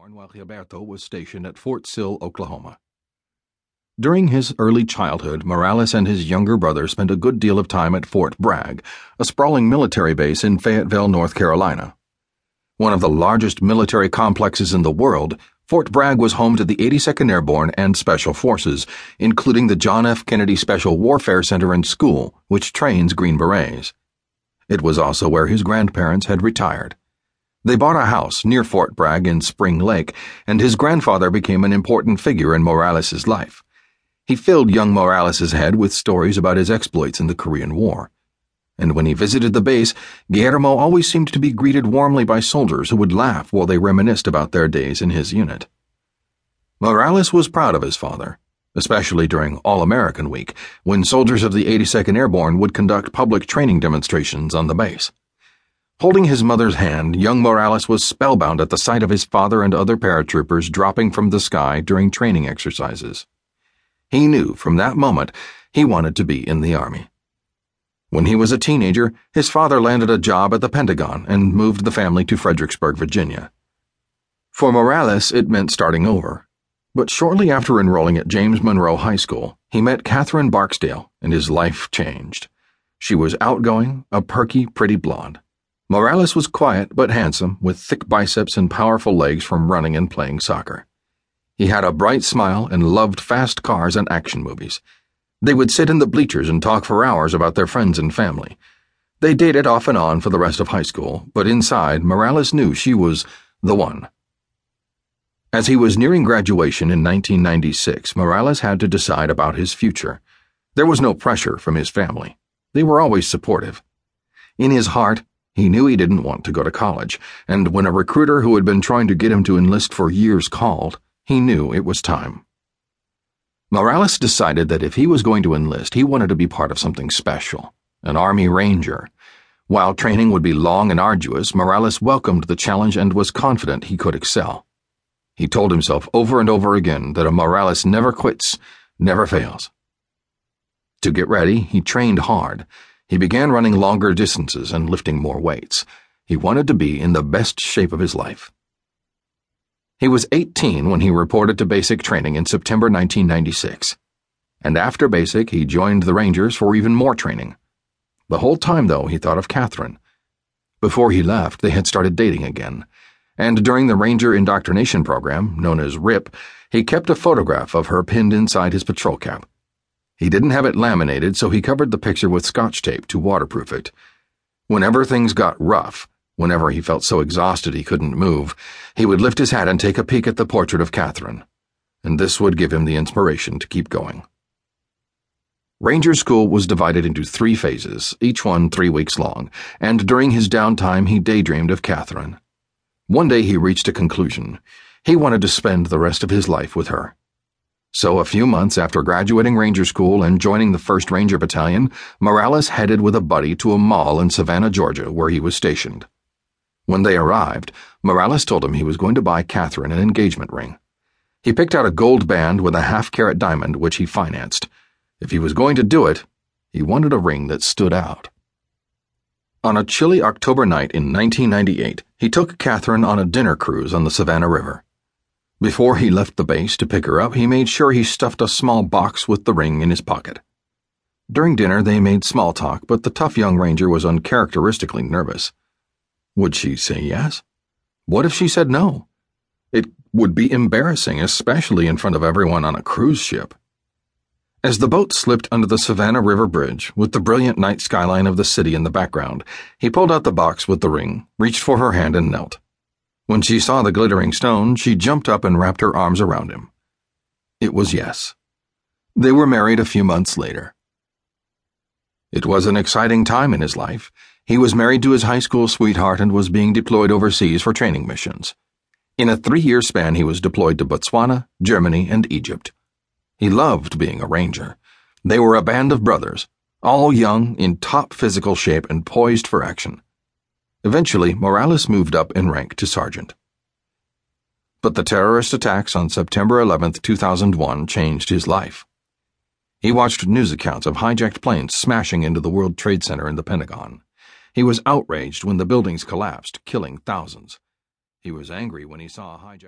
born while Gilberto was stationed at Fort Sill, Oklahoma. During his early childhood, Morales and his younger brother spent a good deal of time at Fort Bragg, a sprawling military base in Fayetteville, North Carolina. One of the largest military complexes in the world, Fort Bragg was home to the 82nd Airborne and Special Forces, including the John F. Kennedy Special Warfare Center and School, which trains Green Berets. It was also where his grandparents had retired. They bought a house near Fort Bragg in Spring Lake, and his grandfather became an important figure in Morales's life. He filled young Morales's head with stories about his exploits in the Korean War. And when he visited the base, Guillermo always seemed to be greeted warmly by soldiers who would laugh while they reminisced about their days in his unit. Morales was proud of his father, especially during All American Week, when soldiers of the 82nd Airborne would conduct public training demonstrations on the base. Holding his mother's hand, young Morales was spellbound at the sight of his father and other paratroopers dropping from the sky during training exercises. He knew from that moment he wanted to be in the Army. When he was a teenager, his father landed a job at the Pentagon and moved the family to Fredericksburg, Virginia. For Morales, it meant starting over. But shortly after enrolling at James Monroe High School, he met Catherine Barksdale, and his life changed. She was outgoing, a perky, pretty blonde. Morales was quiet but handsome, with thick biceps and powerful legs from running and playing soccer. He had a bright smile and loved fast cars and action movies. They would sit in the bleachers and talk for hours about their friends and family. They dated off and on for the rest of high school, but inside, Morales knew she was the one. As he was nearing graduation in 1996, Morales had to decide about his future. There was no pressure from his family. They were always supportive. In his heart, he knew he didn't want to go to college, and when a recruiter who had been trying to get him to enlist for years called, he knew it was time. Morales decided that if he was going to enlist, he wanted to be part of something special an Army Ranger. While training would be long and arduous, Morales welcomed the challenge and was confident he could excel. He told himself over and over again that a Morales never quits, never fails. To get ready, he trained hard he began running longer distances and lifting more weights. He wanted to be in the best shape of his life. He was 18 when he reported to basic training in September 1996. And after basic, he joined the Rangers for even more training. The whole time, though, he thought of Catherine. Before he left, they had started dating again. And during the Ranger indoctrination program, known as RIP, he kept a photograph of her pinned inside his patrol cap. He didn't have it laminated, so he covered the picture with scotch tape to waterproof it. Whenever things got rough, whenever he felt so exhausted he couldn't move, he would lift his hat and take a peek at the portrait of Catherine. And this would give him the inspiration to keep going. Ranger School was divided into three phases, each one three weeks long, and during his downtime he daydreamed of Catherine. One day he reached a conclusion. He wanted to spend the rest of his life with her. So, a few months after graduating Ranger School and joining the 1st Ranger Battalion, Morales headed with a buddy to a mall in Savannah, Georgia, where he was stationed. When they arrived, Morales told him he was going to buy Catherine an engagement ring. He picked out a gold band with a half carat diamond, which he financed. If he was going to do it, he wanted a ring that stood out. On a chilly October night in 1998, he took Catherine on a dinner cruise on the Savannah River. Before he left the base to pick her up, he made sure he stuffed a small box with the ring in his pocket. During dinner, they made small talk, but the tough young ranger was uncharacteristically nervous. Would she say yes? What if she said no? It would be embarrassing, especially in front of everyone on a cruise ship. As the boat slipped under the Savannah River Bridge, with the brilliant night skyline of the city in the background, he pulled out the box with the ring, reached for her hand, and knelt. When she saw the glittering stone, she jumped up and wrapped her arms around him. It was yes. They were married a few months later. It was an exciting time in his life. He was married to his high school sweetheart and was being deployed overseas for training missions. In a three year span, he was deployed to Botswana, Germany, and Egypt. He loved being a ranger. They were a band of brothers, all young, in top physical shape, and poised for action. Eventually, Morales moved up in rank to sergeant. But the terrorist attacks on September 11, 2001 changed his life. He watched news accounts of hijacked planes smashing into the World Trade Center and the Pentagon. He was outraged when the buildings collapsed, killing thousands. He was angry when he saw a hijacked